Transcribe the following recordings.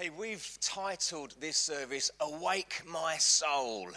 Hey, we've titled this service Awake My Soul.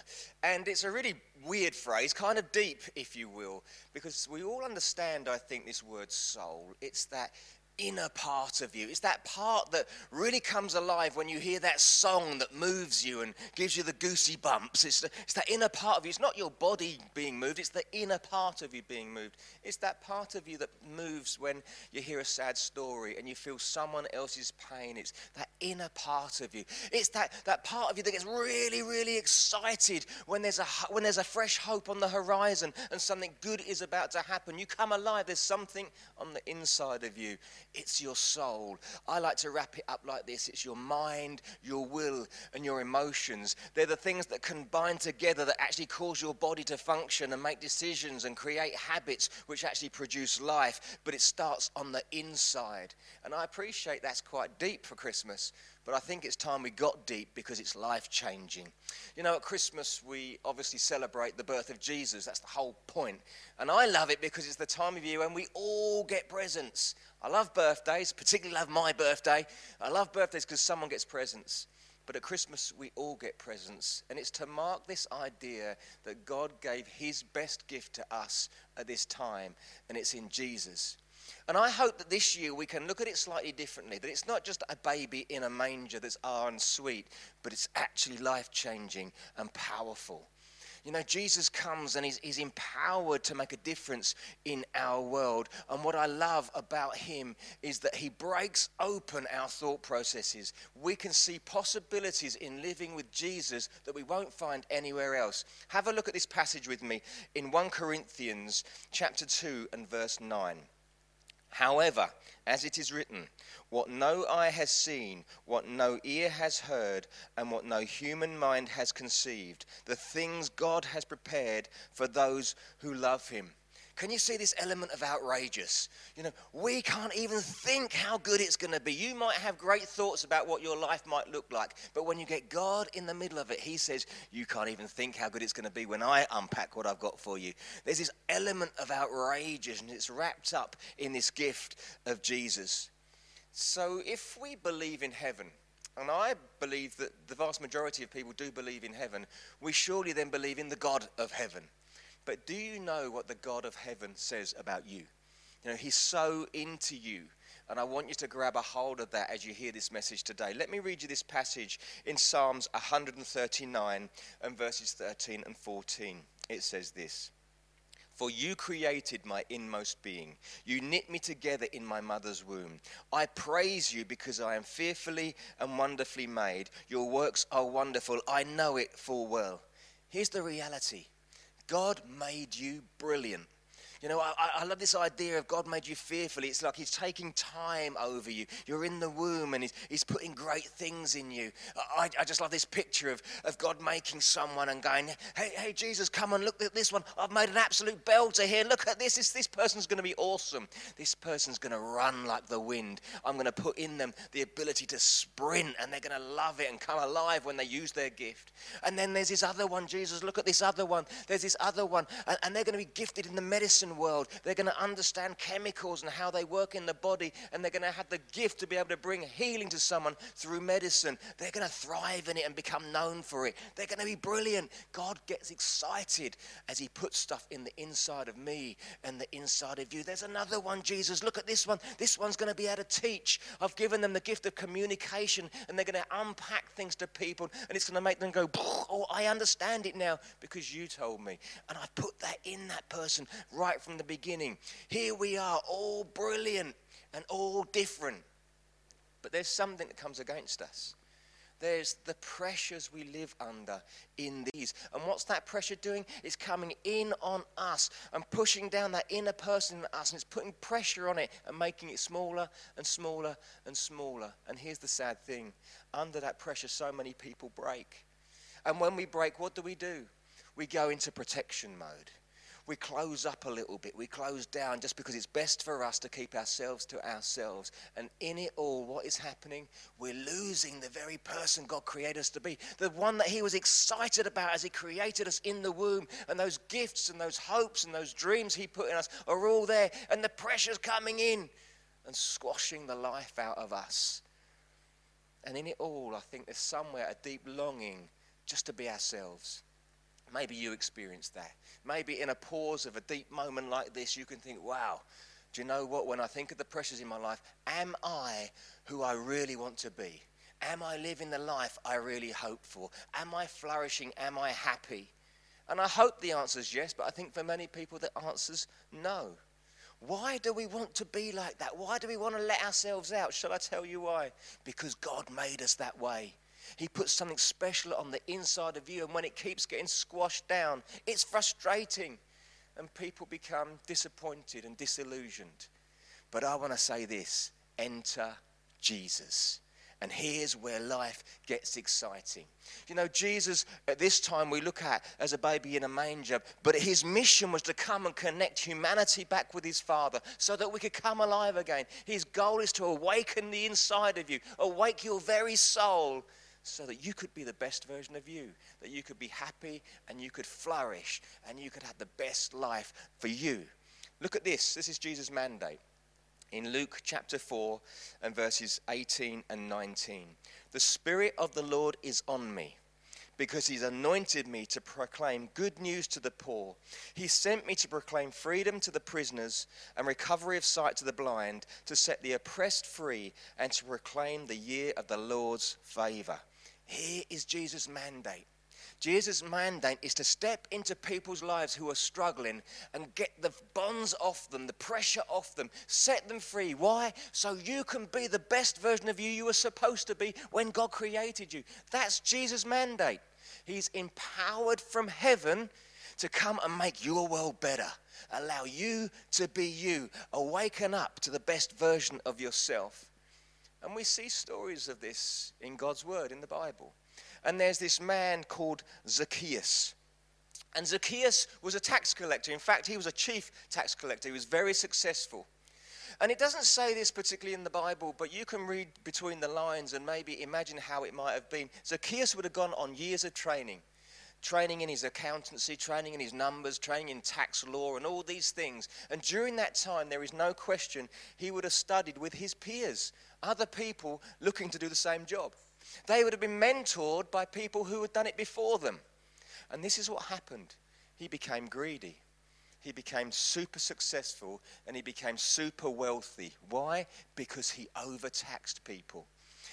And it's a really weird phrase, kind of deep, if you will, because we all understand, I think, this word soul. It's that inner part of you. It's that part that really comes alive when you hear that song that moves you and gives you the goosey bumps. It's, it's that inner part of you. It's not your body being moved, it's the inner part of you being moved. It's that part of you that moves when you hear a sad story and you feel someone else's pain. It's that inner part of you. It's that, that part of you that gets really, really excited when there's, a, when there's a fresh hope on the horizon and something good is about to happen. You come alive. There's something on the inside of you it's your soul. I like to wrap it up like this it's your mind, your will, and your emotions. They're the things that combine together that actually cause your body to function and make decisions and create habits which actually produce life. But it starts on the inside. And I appreciate that's quite deep for Christmas. But I think it's time we got deep because it's life changing. You know, at Christmas, we obviously celebrate the birth of Jesus. That's the whole point. And I love it because it's the time of year when we all get presents. I love birthdays, particularly love my birthday. I love birthdays because someone gets presents. But at Christmas, we all get presents. And it's to mark this idea that God gave his best gift to us at this time, and it's in Jesus. And I hope that this year we can look at it slightly differently. That it's not just a baby in a manger that's ah and sweet, but it's actually life changing and powerful. You know, Jesus comes and he's, he's empowered to make a difference in our world. And what I love about him is that he breaks open our thought processes. We can see possibilities in living with Jesus that we won't find anywhere else. Have a look at this passage with me in 1 Corinthians chapter 2 and verse 9. However, as it is written, what no eye has seen, what no ear has heard, and what no human mind has conceived, the things God has prepared for those who love him. Can you see this element of outrageous? You know, we can't even think how good it's going to be. You might have great thoughts about what your life might look like, but when you get God in the middle of it, He says, You can't even think how good it's going to be when I unpack what I've got for you. There's this element of outrageous, and it's wrapped up in this gift of Jesus. So if we believe in heaven, and I believe that the vast majority of people do believe in heaven, we surely then believe in the God of heaven. But do you know what the God of heaven says about you? You know, he's so into you. And I want you to grab a hold of that as you hear this message today. Let me read you this passage in Psalms 139 and verses 13 and 14. It says this For you created my inmost being, you knit me together in my mother's womb. I praise you because I am fearfully and wonderfully made. Your works are wonderful. I know it full well. Here's the reality God made you brilliant. You know, I, I, love this idea of God made you fearfully. It's like He's taking time over you. You're in the womb and He's, he's putting great things in you. I, I just love this picture of, of God making someone and going, hey, hey, Jesus, come and look at this one. I've made an absolute belter here. Look at this. This, this person's going to be awesome. This person's going to run like the wind. I'm going to put in them the ability to sprint and they're going to love it and come alive when they use their gift. And then there's this other one, Jesus, look at this other one. There's this other one. and, and they're going to be gifted in the medicine world. They're going to understand chemicals and how they work in the body, and they're going to have the gift to be able to bring healing to someone through medicine. They're going to thrive in it and become known for it. They're going to be brilliant. God gets excited as He puts stuff in the inside of me and the inside of you. There's another one, Jesus. Look at this one. This one's going to be able to teach. I've given them the gift of communication, and they're going to unpack things to people, and it's going to make them go, Oh, I understand it now because you told me. And I put that in that person right from the beginning. Here we are, all brilliant and all different. But there's something that comes against us. There's the pressures we live under in these. And what's that pressure doing? It's coming in on us and pushing down that inner person in us, and it's putting pressure on it and making it smaller and smaller and smaller. And here's the sad thing under that pressure, so many people break. And when we break, what do we do? We go into protection mode we close up a little bit, we close down just because it's best for us to keep ourselves to ourselves. And in it all, what is happening? We're losing the very person God created us to be, the one that He was excited about as He created us in the womb. And those gifts and those hopes and those dreams He put in us are all there. And the pressure's coming in and squashing the life out of us. And in it all, I think there's somewhere a deep longing just to be ourselves. Maybe you experienced that. Maybe in a pause of a deep moment like this, you can think, wow, do you know what? When I think of the pressures in my life, am I who I really want to be? Am I living the life I really hope for? Am I flourishing? Am I happy? And I hope the answer is yes, but I think for many people the answer is no. Why do we want to be like that? Why do we want to let ourselves out? Shall I tell you why? Because God made us that way. He puts something special on the inside of you, and when it keeps getting squashed down, it's frustrating, and people become disappointed and disillusioned. But I want to say this enter Jesus. And here's where life gets exciting. You know, Jesus, at this time, we look at as a baby in a manger, but his mission was to come and connect humanity back with his Father so that we could come alive again. His goal is to awaken the inside of you, awake your very soul, so that you could be the best version of you, that you could be happy and you could flourish and you could have the best life for you. Look at this. This is Jesus' mandate in Luke chapter 4 and verses 18 and 19. The Spirit of the Lord is on me because he's anointed me to proclaim good news to the poor. He sent me to proclaim freedom to the prisoners and recovery of sight to the blind, to set the oppressed free, and to proclaim the year of the Lord's favor. Here is Jesus' mandate Jesus' mandate is to step into people's lives who are struggling and get the bonds off them, the pressure off them, set them free. Why? So you can be the best version of you you were supposed to be when God created you. That's Jesus' mandate. He's empowered from heaven to come and make your world better, allow you to be you, awaken up to the best version of yourself. And we see stories of this in God's Word, in the Bible and there's this man called Zacchaeus. And Zacchaeus was a tax collector. In fact, he was a chief tax collector. He was very successful. And it doesn't say this particularly in the Bible, but you can read between the lines and maybe imagine how it might have been. Zacchaeus would have gone on years of training training in his accountancy, training in his numbers, training in tax law, and all these things. And during that time, there is no question he would have studied with his peers, other people looking to do the same job. They would have been mentored by people who had done it before them. And this is what happened. He became greedy. He became super successful and he became super wealthy. Why? Because he overtaxed people.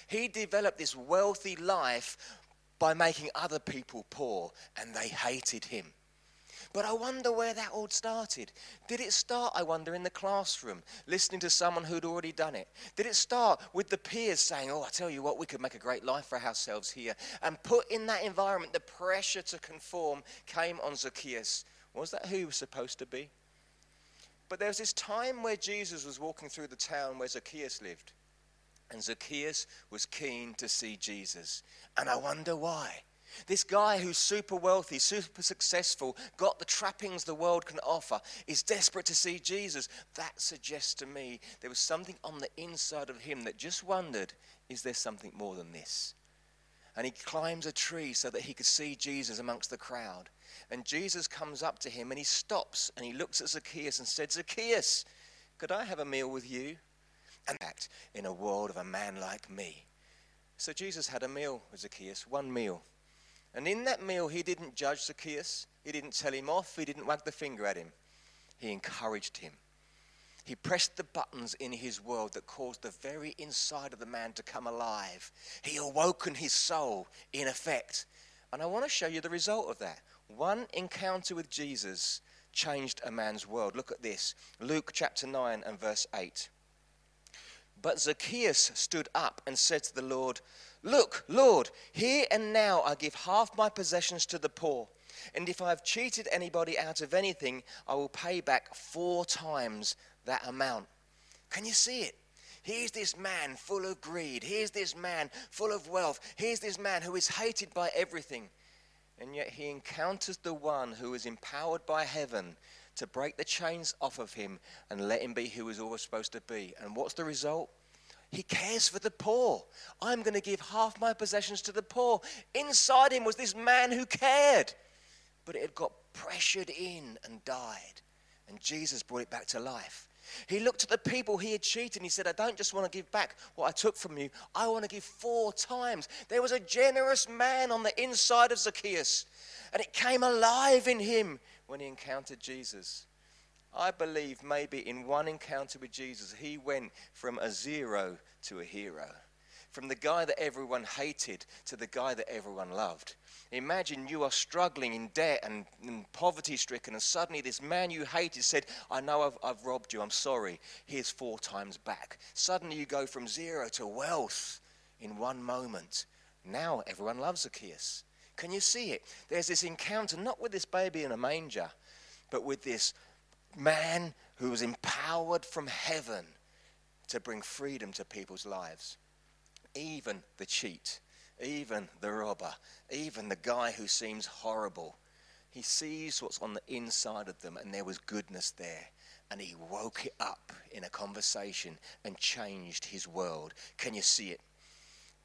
He developed this wealthy life by making other people poor, and they hated him. But I wonder where that all started. Did it start, I wonder, in the classroom, listening to someone who'd already done it? Did it start with the peers saying, Oh, I tell you what, we could make a great life for ourselves here? And put in that environment, the pressure to conform came on Zacchaeus. Was that who he was supposed to be? But there was this time where Jesus was walking through the town where Zacchaeus lived. And Zacchaeus was keen to see Jesus. And I wonder why. This guy who's super wealthy, super successful, got the trappings the world can offer, is desperate to see Jesus. That suggests to me there was something on the inside of him that just wondered is there something more than this? And he climbs a tree so that he could see Jesus amongst the crowd. And Jesus comes up to him and he stops and he looks at Zacchaeus and said, Zacchaeus, could I have a meal with you? In a world of a man like me. So Jesus had a meal with Zacchaeus, one meal. And in that meal, he didn't judge Zacchaeus, he didn't tell him off, he didn't wag the finger at him. He encouraged him. He pressed the buttons in his world that caused the very inside of the man to come alive. He awoken his soul, in effect. And I want to show you the result of that. One encounter with Jesus changed a man's world. Look at this Luke chapter 9 and verse 8. But Zacchaeus stood up and said to the Lord, Look, Lord, here and now I give half my possessions to the poor. And if I have cheated anybody out of anything, I will pay back four times that amount. Can you see it? Here's this man full of greed. Here's this man full of wealth. Here's this man who is hated by everything. And yet he encounters the one who is empowered by heaven to break the chains off of him and let him be who he's always supposed to be. And what's the result? He cares for the poor. I'm going to give half my possessions to the poor. Inside him was this man who cared, but it had got pressured in and died. And Jesus brought it back to life. He looked at the people he had cheated and he said, I don't just want to give back what I took from you, I want to give four times. There was a generous man on the inside of Zacchaeus, and it came alive in him when he encountered Jesus. I believe maybe in one encounter with Jesus, he went from a zero to a hero. From the guy that everyone hated to the guy that everyone loved. Imagine you are struggling in debt and, and poverty stricken, and suddenly this man you hated said, I know I've, I've robbed you, I'm sorry. Here's four times back. Suddenly you go from zero to wealth in one moment. Now everyone loves Zacchaeus. Can you see it? There's this encounter, not with this baby in a manger, but with this man who was empowered from heaven to bring freedom to people's lives. Even the cheat, even the robber, even the guy who seems horrible. He sees what's on the inside of them, and there was goodness there. And he woke it up in a conversation and changed his world. Can you see it?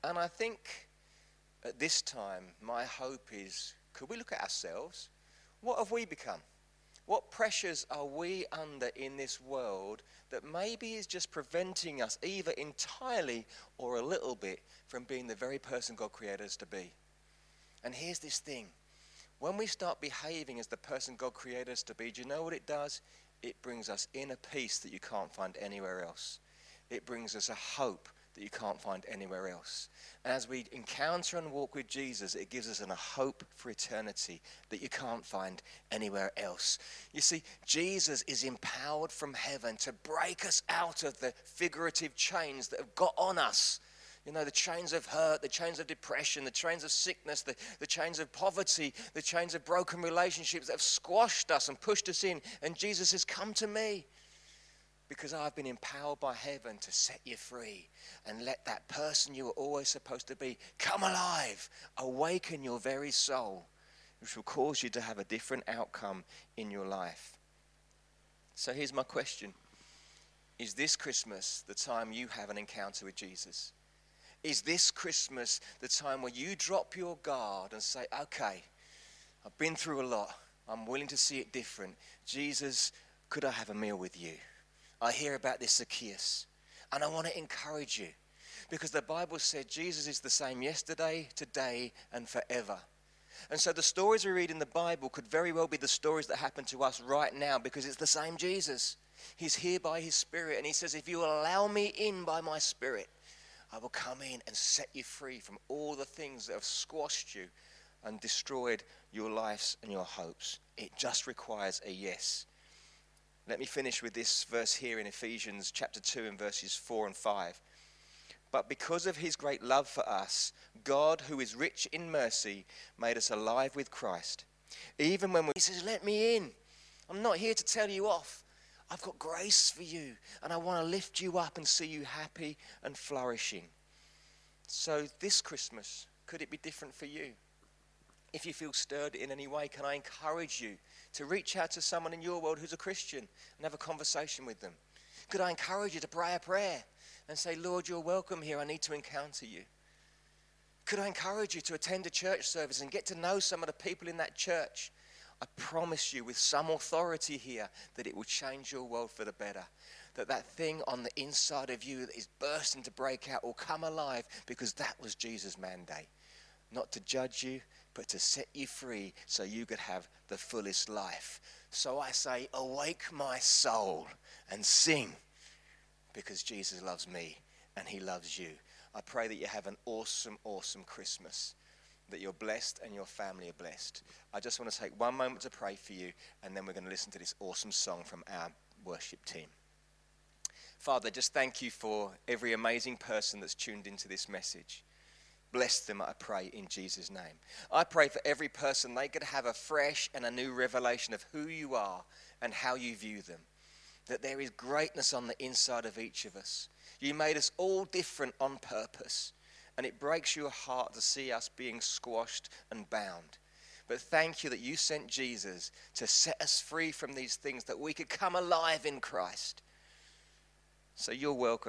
And I think at this time, my hope is could we look at ourselves? What have we become? What pressures are we under in this world that maybe is just preventing us, either entirely or a little bit, from being the very person God created us to be? And here's this thing when we start behaving as the person God created us to be, do you know what it does? It brings us inner peace that you can't find anywhere else. It brings us a hope that you can't find anywhere else. And as we encounter and walk with Jesus, it gives us a hope for eternity that you can't find anywhere else. You see, Jesus is empowered from heaven to break us out of the figurative chains that have got on us. You know, the chains of hurt, the chains of depression, the chains of sickness, the, the chains of poverty, the chains of broken relationships that have squashed us and pushed us in. And Jesus says, Come to me because I've been empowered by heaven to set you free and let that person you were always supposed to be come alive, awaken your very soul, which will cause you to have a different outcome in your life. So here's my question Is this Christmas the time you have an encounter with Jesus? Is this Christmas the time where you drop your guard and say, okay, I've been through a lot. I'm willing to see it different. Jesus, could I have a meal with you? I hear about this Zacchaeus. And I want to encourage you because the Bible said Jesus is the same yesterday, today, and forever. And so the stories we read in the Bible could very well be the stories that happen to us right now because it's the same Jesus. He's here by his Spirit, and he says, If you allow me in by my Spirit, I will come in and set you free from all the things that have squashed you and destroyed your lives and your hopes. It just requires a yes. Let me finish with this verse here in Ephesians chapter 2 and verses 4 and 5. But because of his great love for us, God, who is rich in mercy, made us alive with Christ. Even when we, he says, Let me in. I'm not here to tell you off. I've got grace for you, and I want to lift you up and see you happy and flourishing. So, this Christmas, could it be different for you? If you feel stirred in any way, can I encourage you to reach out to someone in your world who's a Christian and have a conversation with them? Could I encourage you to pray a prayer and say, Lord, you're welcome here. I need to encounter you? Could I encourage you to attend a church service and get to know some of the people in that church? I promise you, with some authority here, that it will change your world for the better. That that thing on the inside of you that is bursting to break out will come alive because that was Jesus' mandate. Not to judge you, but to set you free so you could have the fullest life. So I say, Awake my soul and sing because Jesus loves me and he loves you. I pray that you have an awesome, awesome Christmas, that you're blessed and your family are blessed. I just want to take one moment to pray for you, and then we're going to listen to this awesome song from our worship team. Father, just thank you for every amazing person that's tuned into this message. Bless them, I pray, in Jesus' name. I pray for every person they could have a fresh and a new revelation of who you are and how you view them. That there is greatness on the inside of each of us. You made us all different on purpose, and it breaks your heart to see us being squashed and bound. But thank you that you sent Jesus to set us free from these things, that we could come alive in Christ. So you're welcome.